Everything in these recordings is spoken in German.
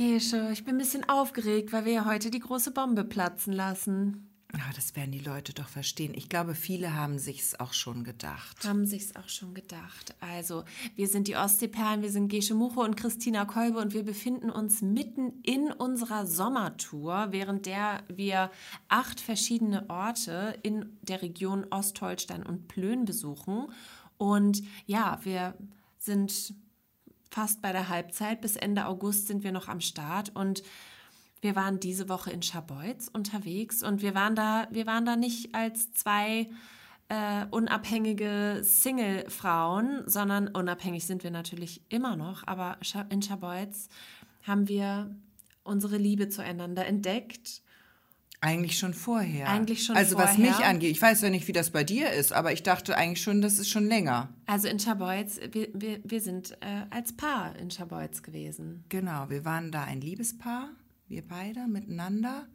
Gesche, ich bin ein bisschen aufgeregt, weil wir ja heute die große Bombe platzen lassen. Ja, das werden die Leute doch verstehen. Ich glaube, viele haben sich's auch schon gedacht. Haben sich's auch schon gedacht. Also, wir sind die Ostseeperlen, wir sind Gesche Muche und Christina Kolbe und wir befinden uns mitten in unserer Sommertour, während der wir acht verschiedene Orte in der Region Ostholstein und Plön besuchen. Und ja, wir sind fast bei der Halbzeit. Bis Ende August sind wir noch am Start und wir waren diese Woche in Scharbeutz unterwegs und wir waren da, wir waren da nicht als zwei äh, unabhängige Single-Frauen, sondern unabhängig sind wir natürlich immer noch, aber in Scharbeutz haben wir unsere Liebe zueinander entdeckt. Eigentlich schon vorher. Eigentlich schon also vorher. was mich angeht, ich weiß ja nicht, wie das bei dir ist, aber ich dachte eigentlich schon, das ist schon länger. Also in Scharbeutz, wir, wir, wir sind äh, als Paar in Scharbeutz gewesen. Genau, wir waren da ein Liebespaar wir beide miteinander.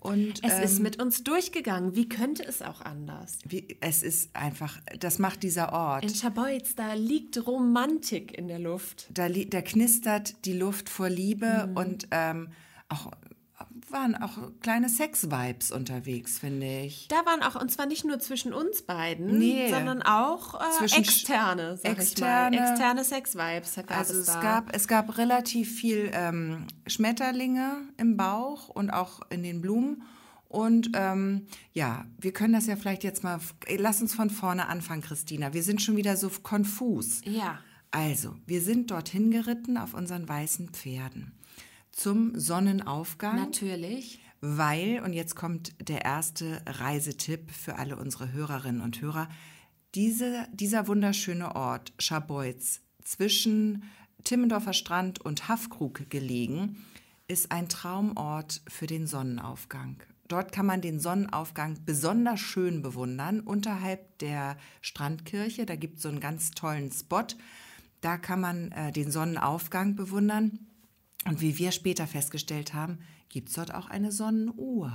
Und, es ähm, ist mit uns durchgegangen. Wie könnte es auch anders? Wie, es ist einfach, das macht dieser Ort. In Schabeutz, da liegt Romantik in der Luft. Da, da knistert die Luft vor Liebe mhm. und ähm, auch waren auch kleine Sex-Vibes unterwegs, finde ich. Da waren auch, und zwar nicht nur zwischen uns beiden, nee, sondern auch äh, externe, externe. Externe Sex-Vibes also es, es. Gab, es gab relativ viel ähm, Schmetterlinge im Bauch und auch in den Blumen. Und ähm, ja, wir können das ja vielleicht jetzt mal, lass uns von vorne anfangen, Christina. Wir sind schon wieder so konfus. Ja. Also, wir sind dorthin geritten auf unseren weißen Pferden zum Sonnenaufgang. Natürlich. Weil, und jetzt kommt der erste Reisetipp für alle unsere Hörerinnen und Hörer, diese, dieser wunderschöne Ort, Scharbeutz, zwischen Timmendorfer Strand und Haffkrug gelegen, ist ein Traumort für den Sonnenaufgang. Dort kann man den Sonnenaufgang besonders schön bewundern, unterhalb der Strandkirche. Da gibt es so einen ganz tollen Spot. Da kann man äh, den Sonnenaufgang bewundern. Und wie wir später festgestellt haben, gibt es dort auch eine Sonnenuhr.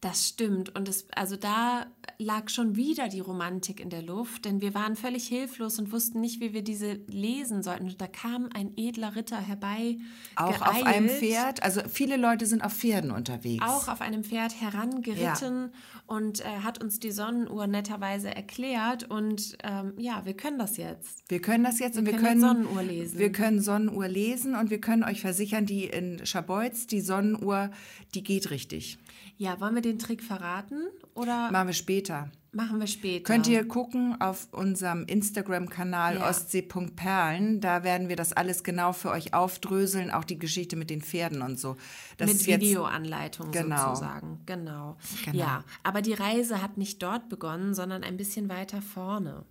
Das stimmt. Und es, also da lag schon wieder die Romantik in der Luft, denn wir waren völlig hilflos und wussten nicht, wie wir diese lesen sollten. Und da kam ein edler Ritter herbei. Auch geeilt, auf einem Pferd. Also viele Leute sind auf Pferden unterwegs. Auch auf einem Pferd herangeritten ja. und äh, hat uns die Sonnenuhr netterweise erklärt. Und ähm, ja, wir können das jetzt. Wir können das jetzt wir und wir können, können Sonnenuhr lesen. Wir können Sonnenuhr lesen und wir können euch versichern, die in Schabeutz, die Sonnenuhr, die geht richtig. Ja, wollen wir den Trick verraten oder? Machen wir später. Machen wir später. Könnt ihr gucken auf unserem Instagram-Kanal ja. ostsee.perlen. Da werden wir das alles genau für euch aufdröseln, auch die Geschichte mit den Pferden und so. Das mit Videoanleitung genau. sozusagen. Genau. genau. Ja, aber die Reise hat nicht dort begonnen, sondern ein bisschen weiter vorne.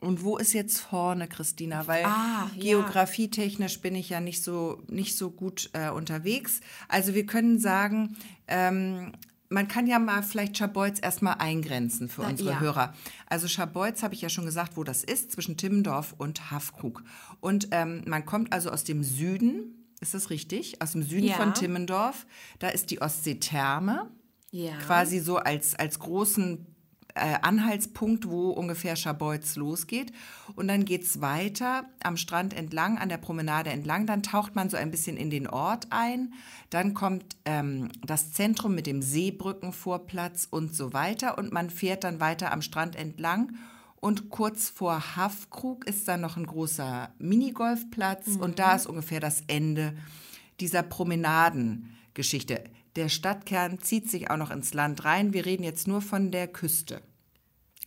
Und wo ist jetzt vorne, Christina? Weil ah, geografietechnisch ja. bin ich ja nicht so, nicht so gut äh, unterwegs. Also wir können sagen, ähm, man kann ja mal vielleicht Scharbeutz erstmal eingrenzen für unsere ja. Hörer. Also Scharbeutz habe ich ja schon gesagt, wo das ist, zwischen Timmendorf und Haffkrug. Und ähm, man kommt also aus dem Süden, ist das richtig? Aus dem Süden ja. von Timmendorf. Da ist die Ostseetherme. Ja. Quasi so als, als großen Anhaltspunkt, wo ungefähr Scharbeutz losgeht. Und dann geht es weiter am Strand entlang, an der Promenade entlang. Dann taucht man so ein bisschen in den Ort ein. Dann kommt ähm, das Zentrum mit dem Seebrückenvorplatz und so weiter. Und man fährt dann weiter am Strand entlang. Und kurz vor Haffkrug ist dann noch ein großer Minigolfplatz. Mhm. Und da ist ungefähr das Ende dieser Promenadengeschichte. Der Stadtkern zieht sich auch noch ins Land rein. Wir reden jetzt nur von der Küste.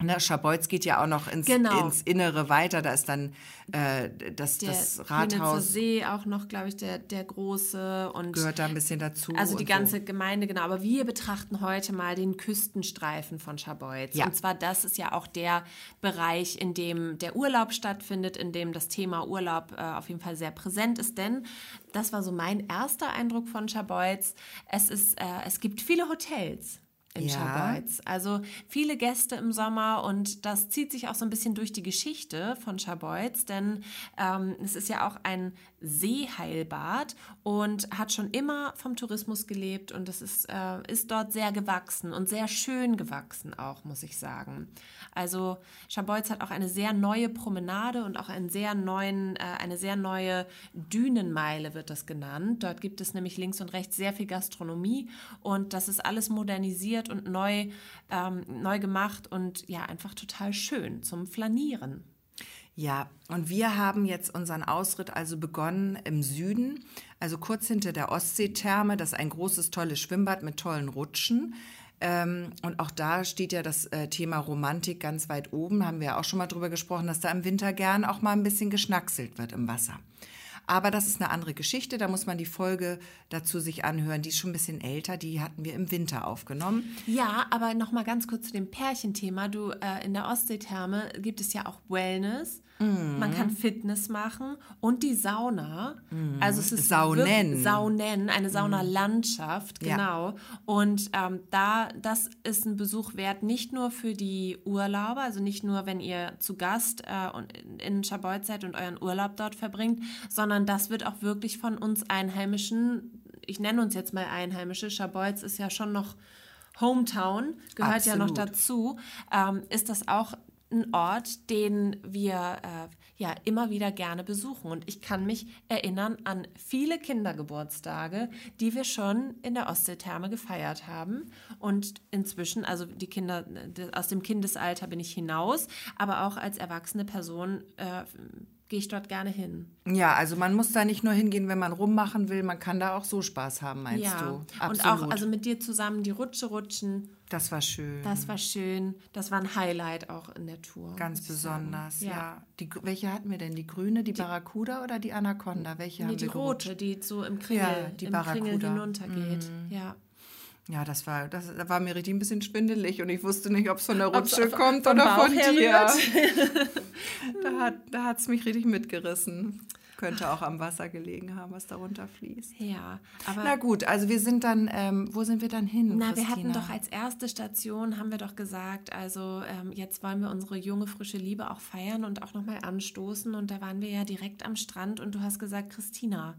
Ne, Schabeutz geht ja auch noch ins, genau. ins Innere weiter. Da ist dann äh, das, der das Rathaus. See auch noch, glaube ich, der, der große. Und gehört da ein bisschen dazu. Also die ganze so. Gemeinde, genau. Aber wir betrachten heute mal den Küstenstreifen von Schabeutz. Ja. Und zwar, das ist ja auch der Bereich, in dem der Urlaub stattfindet, in dem das Thema Urlaub äh, auf jeden Fall sehr präsent ist. Denn das war so mein erster Eindruck von Schabeutz. Es, ist, äh, es gibt viele Hotels. In ja. Scharbeutz. Also viele Gäste im Sommer und das zieht sich auch so ein bisschen durch die Geschichte von Scharbeutz, denn ähm, es ist ja auch ein Seeheilbad und hat schon immer vom Tourismus gelebt und es ist, äh, ist dort sehr gewachsen und sehr schön gewachsen auch, muss ich sagen. Also Scharbeutz hat auch eine sehr neue Promenade und auch einen sehr neuen, äh, eine sehr neue Dünenmeile wird das genannt. Dort gibt es nämlich links und rechts sehr viel Gastronomie und das ist alles modernisiert und neu, ähm, neu gemacht und ja, einfach total schön zum Flanieren. Ja, und wir haben jetzt unseren Ausritt also begonnen im Süden, also kurz hinter der Ostseetherme. Das ist ein großes, tolles Schwimmbad mit tollen Rutschen. Ähm, und auch da steht ja das äh, Thema Romantik ganz weit oben. Haben wir auch schon mal drüber gesprochen, dass da im Winter gern auch mal ein bisschen geschnackselt wird im Wasser. Aber das ist eine andere Geschichte. Da muss man die Folge dazu sich anhören. Die ist schon ein bisschen älter. Die hatten wir im Winter aufgenommen. Ja, aber noch mal ganz kurz zu dem Pärchenthema. Du äh, in der Ostseetherme gibt es ja auch Wellness. Mhm. Man kann Fitness machen und die Sauna. Mhm. Also es ist Saunen. Saunen, eine mhm. Saunalandschaft, genau. Ja. Und ähm, da, das ist ein Besuch wert, nicht nur für die Urlauber, also nicht nur, wenn ihr zu Gast äh, in Scharbeutz seid und euren Urlaub dort verbringt, sondern das wird auch wirklich von uns Einheimischen, ich nenne uns jetzt mal Einheimische, Scharbeutz ist ja schon noch Hometown, gehört Absolut. ja noch dazu, ähm, ist das auch ein Ort, den wir äh, ja immer wieder gerne besuchen. Und ich kann mich erinnern an viele Kindergeburtstage, die wir schon in der Ostseetherme gefeiert haben. Und inzwischen, also die Kinder aus dem Kindesalter bin ich hinaus, aber auch als erwachsene Person äh, gehe ich dort gerne hin. Ja, also man muss da nicht nur hingehen, wenn man rummachen will, man kann da auch so Spaß haben, meinst ja. du? Absolut. Und auch also mit dir zusammen die Rutsche rutschen. Das war schön. Das war schön. Das war ein Highlight auch in der Tour. Ganz besonders, ja. ja. Die, welche hatten wir denn? Die grüne, die, die Barracuda oder die Anaconda? Welche nee, haben die wir rote, die so im Kringel, ja, die im Barracuda. Kringel hinuntergeht. Mm. Ja. Ja, das war, das war mir richtig ein bisschen schwindelig und ich wusste nicht, ob es von der Rutsche Ob's kommt oder Bauch von dir. da hat es mich richtig mitgerissen. Könnte auch am Wasser gelegen haben, was darunter fließt. Ja, aber. Na gut, also wir sind dann, ähm, wo sind wir dann hin? Na, Christina? wir hatten doch als erste Station, haben wir doch gesagt, also ähm, jetzt wollen wir unsere junge, frische Liebe auch feiern und auch nochmal anstoßen. Und da waren wir ja direkt am Strand und du hast gesagt, Christina,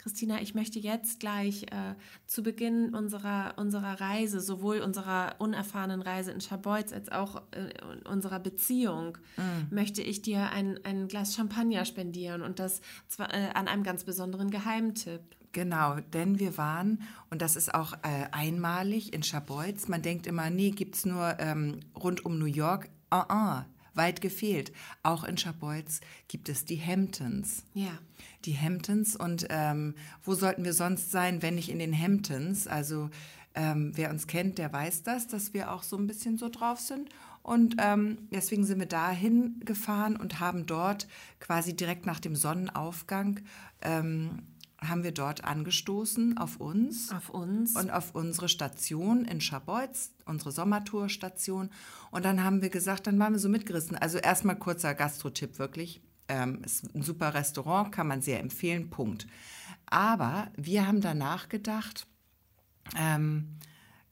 Christina, ich möchte jetzt gleich äh, zu Beginn unserer, unserer Reise, sowohl unserer unerfahrenen Reise in Scharbeutz als auch äh, unserer Beziehung, mm. möchte ich dir ein, ein Glas Champagner spendieren und das zwar, äh, an einem ganz besonderen Geheimtipp. Genau, denn wir waren, und das ist auch äh, einmalig in Scharbeutz, man denkt immer, nee, gibt es nur ähm, rund um New York. Ah, uh, uh, weit gefehlt. Auch in Scharbeutz gibt es die Hamptons. Ja. Die Hamptons und ähm, wo sollten wir sonst sein, wenn nicht in den Hamptons? Also ähm, wer uns kennt, der weiß das, dass wir auch so ein bisschen so drauf sind. Und ähm, deswegen sind wir dahin gefahren und haben dort quasi direkt nach dem Sonnenaufgang ähm, haben wir dort angestoßen auf uns. Auf uns. Und auf unsere Station in Scharbeutz, unsere Sommertour-Station. Und dann haben wir gesagt, dann waren wir so mitgerissen. Also erstmal kurzer Gastro-Tipp wirklich. Ähm, ist ein super Restaurant, kann man sehr empfehlen, Punkt. Aber wir haben danach gedacht, ähm,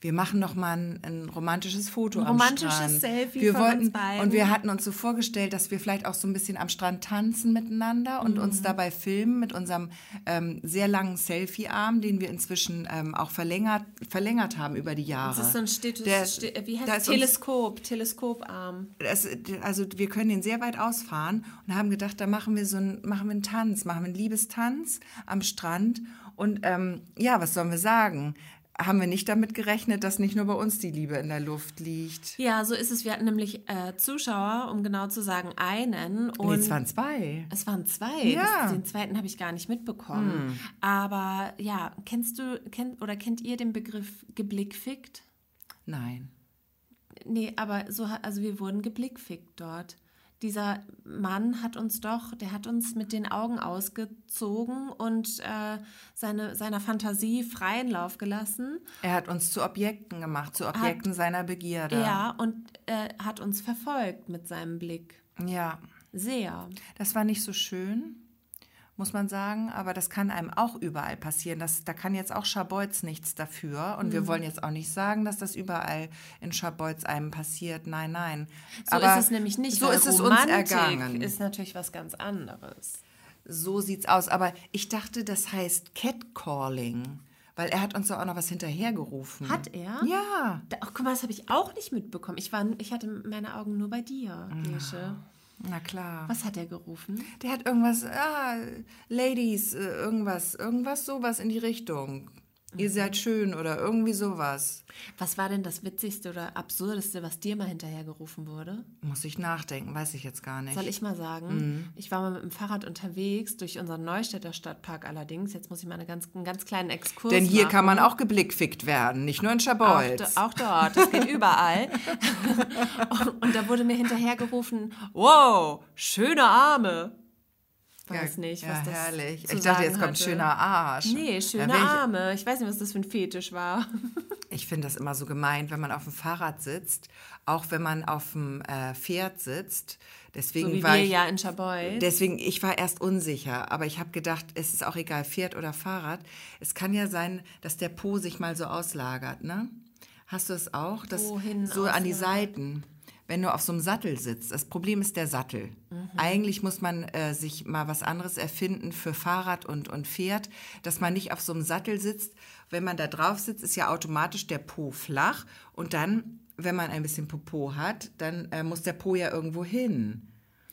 wir machen noch mal ein, ein romantisches Foto ein am romantisches Strand. Selfie wir von wollten, uns beiden. Und wir hatten uns so vorgestellt, dass wir vielleicht auch so ein bisschen am Strand tanzen miteinander und mhm. uns dabei filmen mit unserem ähm, sehr langen Selfie-Arm, den wir inzwischen ähm, auch verlängert, verlängert haben über die Jahre. Das ist so ein Status, Der, wie heißt das? Teleskop, Teleskoparm. Das, also wir können den sehr weit ausfahren und haben gedacht, da machen wir so ein, machen wir einen Tanz, machen wir einen Liebestanz am Strand und ähm, ja, was sollen wir sagen? Haben wir nicht damit gerechnet, dass nicht nur bei uns die Liebe in der Luft liegt. Ja, so ist es. Wir hatten nämlich äh, Zuschauer, um genau zu sagen, einen. Und nee, es waren zwei. Es waren zwei. Ja. Das, den zweiten habe ich gar nicht mitbekommen. Hm. Aber ja, kennst du, kennt, oder kennt ihr den Begriff geblickfickt? Nein. Nee, aber so, also wir wurden geblickfickt dort dieser Mann hat uns doch, der hat uns mit den Augen ausgezogen und äh, seine, seiner Fantasie freien Lauf gelassen. Er hat uns zu Objekten gemacht, zu Objekten hat, seiner Begierde. Ja, und äh, hat uns verfolgt mit seinem Blick. Ja. Sehr. Das war nicht so schön. Muss man sagen. Aber das kann einem auch überall passieren. Das, da kann jetzt auch Schabolz nichts dafür. Und mhm. wir wollen jetzt auch nicht sagen, dass das überall in Schabolz einem passiert. Nein, nein. So Aber ist es nämlich nicht. So ist es uns ergangen. ist natürlich was ganz anderes. So sieht's aus. Aber ich dachte, das heißt Catcalling. Weil er hat uns doch auch noch was hinterhergerufen. Hat er? Ja. Da, ach, guck mal, das habe ich auch nicht mitbekommen. Ich, war, ich hatte meine Augen nur bei dir, Gesche. Na klar. Was hat er gerufen? Der hat irgendwas, ah, Ladies, äh, irgendwas, irgendwas sowas in die Richtung. Ihr seid schön oder irgendwie sowas. Was war denn das Witzigste oder Absurdeste, was dir mal hinterhergerufen wurde? Muss ich nachdenken, weiß ich jetzt gar nicht. Soll ich mal sagen? Mhm. Ich war mal mit dem Fahrrad unterwegs, durch unseren Neustädter Stadtpark allerdings. Jetzt muss ich mal eine ganz, einen ganz kleinen Exkurs Denn hier machen. kann man auch geblickfickt werden, nicht nur in Schabolz. Auch, auch dort, das geht überall. und da wurde mir hinterhergerufen, wow, schöne Arme weiß ja, nicht, was ja, das herrlich. ich dachte, jetzt kommt hatte. schöner Arsch. Nee, schöne ja, Arme. Ich weiß nicht, was das für ein Fetisch war. ich finde das immer so gemein, wenn man auf dem Fahrrad sitzt, auch wenn man auf dem äh, Pferd sitzt. Deswegen so wie war wir ich, ja in Chaboy. Deswegen, ich war erst unsicher, aber ich habe gedacht, es ist auch egal, Pferd oder Fahrrad. Es kann ja sein, dass der Po sich mal so auslagert, ne? Hast du es auch? Das, Wohin so auslagert? an die Seiten wenn du auf so einem Sattel sitzt. Das Problem ist der Sattel. Mhm. Eigentlich muss man äh, sich mal was anderes erfinden für Fahrrad und, und Pferd, dass man nicht auf so einem Sattel sitzt. Wenn man da drauf sitzt, ist ja automatisch der Po flach und dann, wenn man ein bisschen Popo hat, dann äh, muss der Po ja irgendwo hin.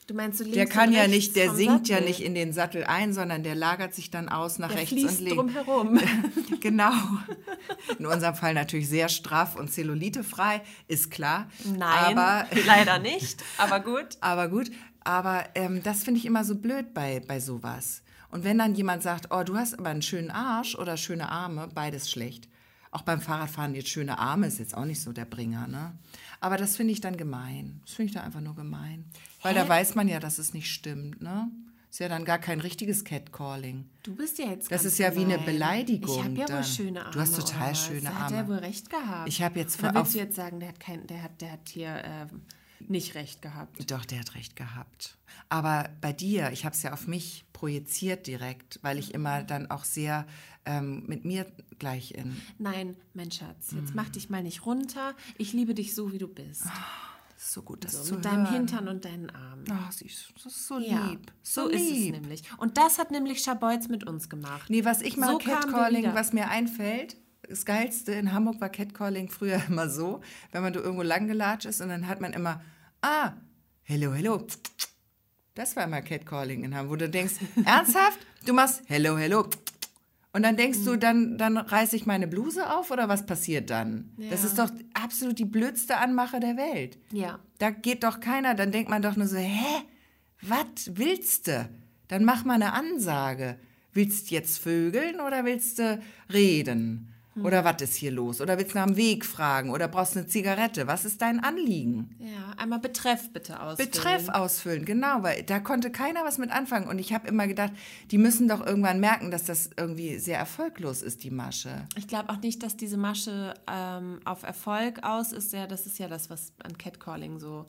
Du meinst, du Der kann ja nicht, der sinkt Sattel. ja nicht in den Sattel ein, sondern der lagert sich dann aus nach der rechts und links. drumherum. genau. In unserem Fall natürlich sehr straff und zellulitefrei, ist klar. Nein, aber, leider nicht, aber gut. Aber gut, aber ähm, das finde ich immer so blöd bei, bei sowas. Und wenn dann jemand sagt, oh, du hast aber einen schönen Arsch oder schöne Arme, beides schlecht. Auch beim Fahrradfahren jetzt schöne Arme ist jetzt auch nicht so der Bringer, ne? Aber das finde ich dann gemein. Das finde ich da einfach nur gemein. Weil Hä? da weiß man ja, dass es nicht stimmt, ne? Ist ja dann gar kein richtiges Catcalling. Du bist ja jetzt Das ist ja gemein. wie eine Beleidigung. Ich habe ja dann. wohl schöne Arme. Du hast total schöne Arme. Hat er wohl recht gehabt. Ich habe jetzt Oder willst du jetzt sagen, der hat kein, der hat, der hat hier äh, nicht recht gehabt? Doch, der hat recht gehabt. Aber bei dir, ich habe es ja auf mich projiziert direkt, weil ich immer dann auch sehr ähm, mit mir gleich in. Nein, mein Schatz, jetzt mm. mach dich mal nicht runter. Ich liebe dich so, wie du bist. Oh, so gut, das so, zu Mit hören. deinem Hintern und deinen Armen. Oh, siehst das ist so ja, lieb. So, so lieb. ist es nämlich. Und das hat nämlich Schabolz mit uns gemacht. Nee, was ich mal so Catcalling, was mir einfällt, das Geilste in Hamburg war Catcalling früher immer so, wenn man da irgendwo lang gelatscht ist und dann hat man immer, ah, hello, hello. Das war immer Catcalling in Hamburg, wo du denkst, ernsthaft? Du machst hello, hello. Und dann denkst du, dann, dann reiße ich meine Bluse auf oder was passiert dann? Ja. Das ist doch absolut die blödste Anmache der Welt. Ja. Da geht doch keiner, dann denkt man doch nur so, hä? Was willst du? Dann mach mal eine Ansage. Willst du jetzt vögeln oder willst du reden? Oder was ist hier los? Oder willst du nach dem Weg fragen? Oder brauchst du eine Zigarette? Was ist dein Anliegen? Ja, einmal Betreff bitte ausfüllen. Betreff ausfüllen, genau, weil da konnte keiner was mit anfangen. Und ich habe immer gedacht, die müssen doch irgendwann merken, dass das irgendwie sehr erfolglos ist, die Masche. Ich glaube auch nicht, dass diese Masche ähm, auf Erfolg aus ist. Ja, das ist ja das, was an Catcalling so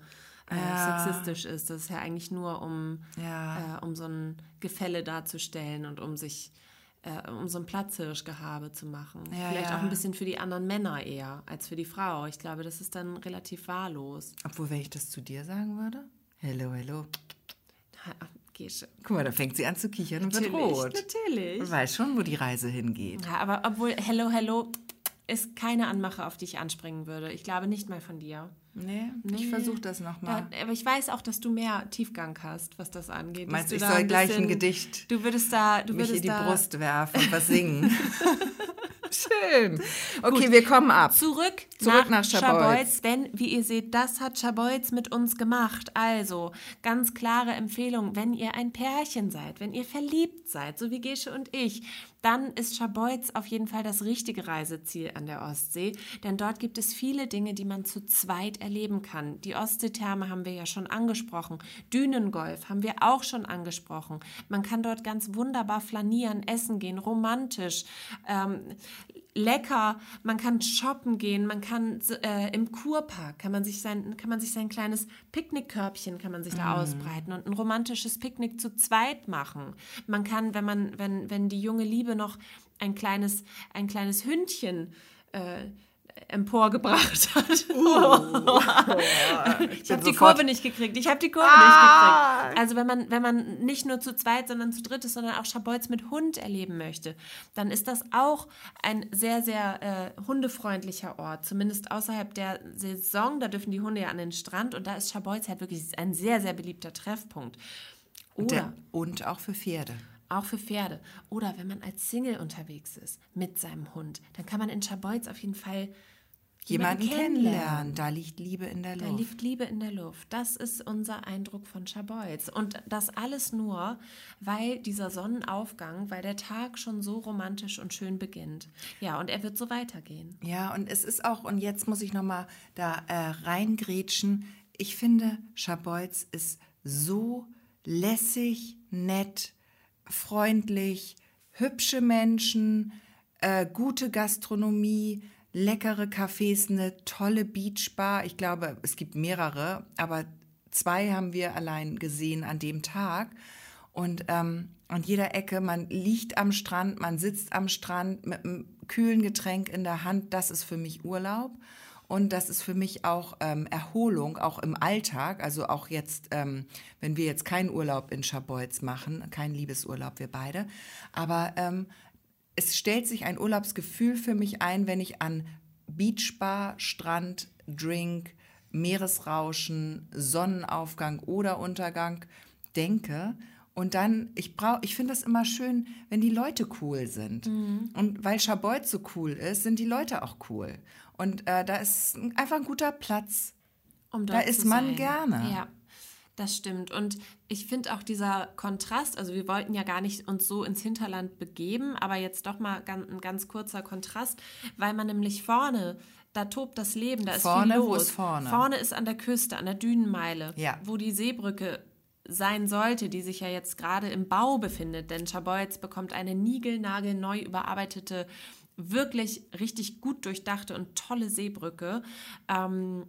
äh, ja. sexistisch ist. Das ist ja eigentlich nur, um, ja. äh, um so ein Gefälle darzustellen und um sich äh, um so ein Platzhirschgehabe zu machen. Ja, Vielleicht ja. auch ein bisschen für die anderen Männer eher als für die Frau. Ich glaube, das ist dann relativ wahllos. Obwohl, wenn ich das zu dir sagen würde? Hello, hello. Gesche. Guck mal, da fängt sie an zu kichern natürlich, und wird rot. Natürlich. Man weiß schon, wo die Reise hingeht. Ja, aber obwohl Hello, hello ist keine Anmache, auf die ich anspringen würde. Ich glaube nicht mal von dir. Nee, nee. ich versuche das nochmal. aber ich weiß auch, dass du mehr Tiefgang hast, was das angeht. Meinst du, ich soll ein gleich bisschen, ein Gedicht du würdest da, du mich würdest in die Brust werfen und was singen? Schön. Okay, Gut. wir kommen ab. Zurück, Zurück nach, nach Schabolz. Denn, wie ihr seht, das hat Schabolz mit uns gemacht. Also, ganz klare Empfehlung, wenn ihr ein Pärchen seid, wenn ihr verliebt seid, so wie Gesche und ich, dann ist Schabolz auf jeden Fall das richtige Reiseziel an der Ostsee. Denn dort gibt es viele Dinge, die man zu zweit erleben kann. Die Ostseetherme haben wir ja schon angesprochen. Dünengolf haben wir auch schon angesprochen. Man kann dort ganz wunderbar flanieren, essen gehen, romantisch. Ähm, lecker, man kann shoppen gehen, man kann äh, im Kurpark kann man sich sein kann man sich sein kleines Picknickkörbchen kann man sich da mm. ausbreiten und ein romantisches Picknick zu zweit machen. Man kann, wenn man wenn wenn die junge Liebe noch ein kleines ein kleines Hündchen äh, emporgebracht hat. Uh. ich, ich habe die Kurve nicht gekriegt. Ich habe die Kurve ah. nicht gekriegt. Also wenn man, wenn man nicht nur zu zweit, sondern zu dritt ist, sondern auch Schabolz mit Hund erleben möchte, dann ist das auch ein sehr, sehr äh, hundefreundlicher Ort. Zumindest außerhalb der Saison. Da dürfen die Hunde ja an den Strand und da ist Schabolz halt wirklich ein sehr, sehr beliebter Treffpunkt. Oder, der, und auch für Pferde. Auch für Pferde. Oder wenn man als Single unterwegs ist mit seinem Hund, dann kann man in Schabolz auf jeden Fall jemanden kennenlernen. Da liegt Liebe in der Luft. Da liegt Liebe in der Luft. Das ist unser Eindruck von Schabolz. Und das alles nur, weil dieser Sonnenaufgang, weil der Tag schon so romantisch und schön beginnt. Ja, und er wird so weitergehen. Ja, und es ist auch, und jetzt muss ich nochmal da äh, reingrätschen, ich finde, Schabolz ist so lässig, nett, freundlich, hübsche Menschen, äh, gute Gastronomie, leckere Cafés, eine tolle Beachbar. Ich glaube, es gibt mehrere, aber zwei haben wir allein gesehen an dem Tag. Und ähm, an jeder Ecke, man liegt am Strand, man sitzt am Strand mit einem kühlen Getränk in der Hand. Das ist für mich Urlaub. Und das ist für mich auch ähm, Erholung, auch im Alltag. Also auch jetzt, ähm, wenn wir jetzt keinen Urlaub in Schabolz machen, kein Liebesurlaub, wir beide. Aber ähm, es stellt sich ein Urlaubsgefühl für mich ein, wenn ich an Beachbar, Strand, Drink, Meeresrauschen, Sonnenaufgang oder Untergang denke. Und dann, ich brauche, ich finde es immer schön, wenn die Leute cool sind. Mhm. Und weil Schabolz so cool ist, sind die Leute auch cool. Und äh, da ist einfach ein guter Platz. Um da ist man sein. gerne. Ja, das stimmt. Und ich finde auch dieser Kontrast, also wir wollten ja gar nicht uns so ins Hinterland begeben, aber jetzt doch mal ganz, ein ganz kurzer Kontrast, weil man nämlich vorne da tobt das Leben, da ist vorne, viel los. Wo ist vorne? Vorne ist an der Küste, an der Dünenmeile, ja. wo die Seebrücke sein sollte, die sich ja jetzt gerade im Bau befindet, denn Schabolz bekommt eine niegelnagelneu überarbeitete wirklich richtig gut durchdachte und tolle Seebrücke. Ähm,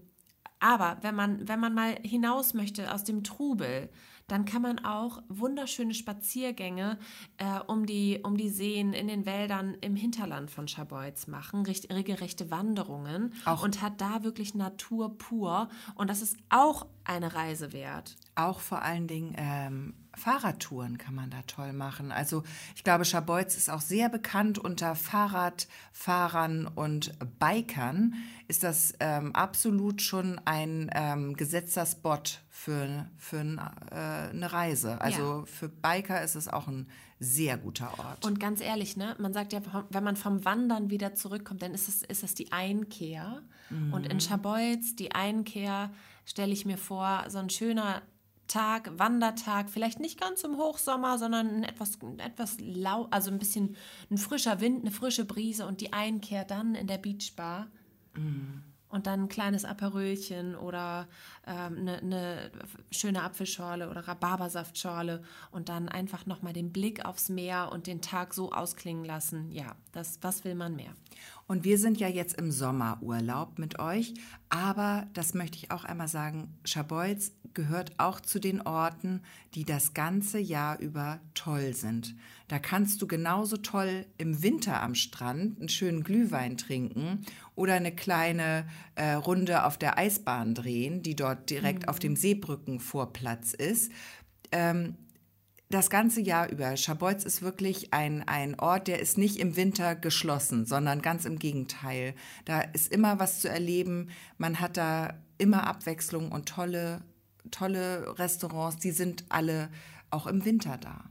aber wenn man, wenn man mal hinaus möchte aus dem Trubel, dann kann man auch wunderschöne Spaziergänge äh, um, die, um die Seen in den Wäldern im Hinterland von Schabolz machen, regelrechte Wanderungen auch. und hat da wirklich Natur pur. Und das ist auch eine Reise wert. Auch vor allen Dingen ähm, Fahrradtouren kann man da toll machen. Also ich glaube, Schabolz ist auch sehr bekannt unter Fahrradfahrern und Bikern. Ist das ähm, absolut schon ein ähm, gesetzter Spot für, für äh, eine Reise. Also ja. für Biker ist es auch ein sehr guter Ort. Und ganz ehrlich, ne, man sagt ja, wenn man vom Wandern wieder zurückkommt, dann ist es, ist es die Einkehr. Mhm. Und in Schabolz, die Einkehr, stelle ich mir vor, so ein schöner Tag, Wandertag, vielleicht nicht ganz im Hochsommer, sondern ein etwas, etwas lau, also ein bisschen ein frischer Wind, eine frische Brise und die Einkehr dann in der Beachbar. Mm. Und dann ein kleines Aperölchen oder ähm, eine, eine schöne Apfelschorle oder Rhabarbersaftschorle und dann einfach nochmal den Blick aufs Meer und den Tag so ausklingen lassen. Ja, das, was will man mehr? Und wir sind ja jetzt im Sommerurlaub mit euch, aber das möchte ich auch einmal sagen, Schabolz gehört auch zu den Orten, die das ganze Jahr über toll sind. Da kannst du genauso toll im Winter am Strand einen schönen Glühwein trinken oder eine kleine äh, Runde auf der Eisbahn drehen, die dort direkt mhm. auf dem Seebrückenvorplatz ist. Ähm, das ganze Jahr über. Schabolz ist wirklich ein, ein Ort, der ist nicht im Winter geschlossen, sondern ganz im Gegenteil. Da ist immer was zu erleben. Man hat da immer Abwechslung und tolle, tolle Restaurants. Die sind alle auch im Winter da.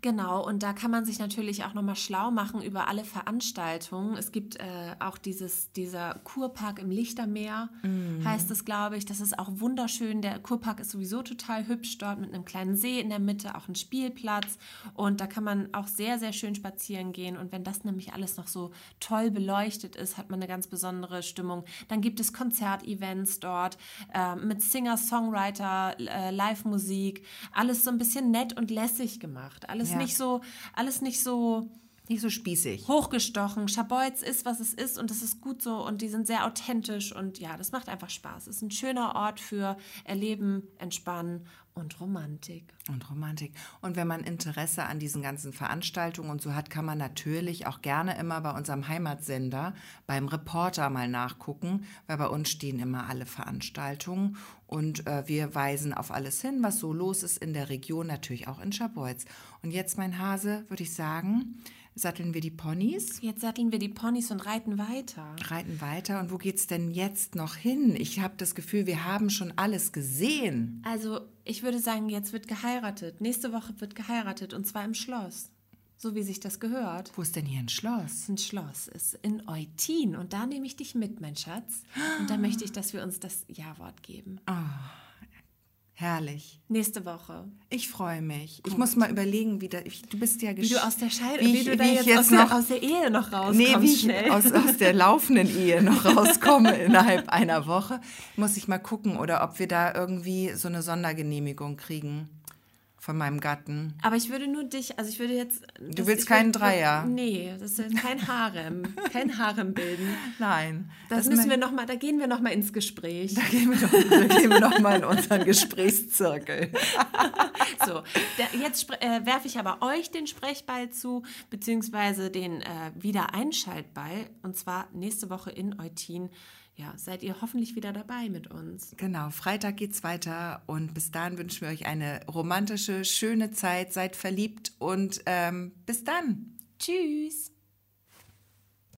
Genau, und da kann man sich natürlich auch nochmal schlau machen über alle Veranstaltungen. Es gibt äh, auch dieses, dieser Kurpark im Lichtermeer, mhm. heißt es, glaube ich. Das ist auch wunderschön. Der Kurpark ist sowieso total hübsch dort mit einem kleinen See in der Mitte, auch ein Spielplatz. Und da kann man auch sehr, sehr schön spazieren gehen. Und wenn das nämlich alles noch so toll beleuchtet ist, hat man eine ganz besondere Stimmung. Dann gibt es Konzertevents dort äh, mit Singer, Songwriter, äh, Live-Musik. Alles so ein bisschen nett nett und lässig gemacht. Alles ja. nicht so, alles nicht so Nicht so spießig. Hochgestochen. Schabolz ist, was es ist und das ist gut so und die sind sehr authentisch und ja, das macht einfach Spaß. Es ist ein schöner Ort für Erleben, Entspannen und Romantik. Und Romantik. Und wenn man Interesse an diesen ganzen Veranstaltungen und so hat, kann man natürlich auch gerne immer bei unserem Heimatsender beim Reporter mal nachgucken, weil bei uns stehen immer alle Veranstaltungen und äh, wir weisen auf alles hin, was so los ist in der Region, natürlich auch in Schabolz. Und jetzt, mein Hase, würde ich sagen, satteln wir die Ponys. Jetzt satteln wir die Ponys und reiten weiter. Reiten weiter. Und wo geht's denn jetzt noch hin? Ich habe das Gefühl, wir haben schon alles gesehen. Also, ich würde sagen, jetzt wird geheiratet. Nächste Woche wird geheiratet und zwar im Schloss. So wie sich das gehört. Wo ist denn hier ein Schloss? Ein Schloss ist in Eutin und da nehme ich dich mit, mein Schatz. Und da möchte ich, dass wir uns das Ja-Wort geben. Oh. Herrlich. Nächste Woche. Ich freue mich. Gut. Ich muss mal überlegen, wie da, du bist ja Wie du aus der Scheidung, wie, wie, du da jetzt, jetzt, aus, noch, der, aus der Ehe noch rauskommst. Nee, wie schnell. ich aus, aus der laufenden Ehe noch rauskomme innerhalb einer Woche. Muss ich mal gucken, oder ob wir da irgendwie so eine Sondergenehmigung kriegen von meinem Gatten. Aber ich würde nur dich, also ich würde jetzt. Du willst keinen würde, Dreier. Nee, das ist kein Harem. kein Harem bilden. Nein. Das, das müssen wir noch mal, da gehen wir noch mal ins Gespräch. Da gehen wir noch, da gehen wir noch mal in unseren Gesprächszirkel. so, der, jetzt äh, werfe ich aber euch den Sprechball zu, beziehungsweise den äh, Wiedereinschaltball. Und zwar nächste Woche in Eutin ja, seid ihr hoffentlich wieder dabei mit uns. Genau, Freitag geht's weiter und bis dahin wünschen wir euch eine romantische, schöne Zeit. Seid verliebt und ähm, bis dann. Tschüss.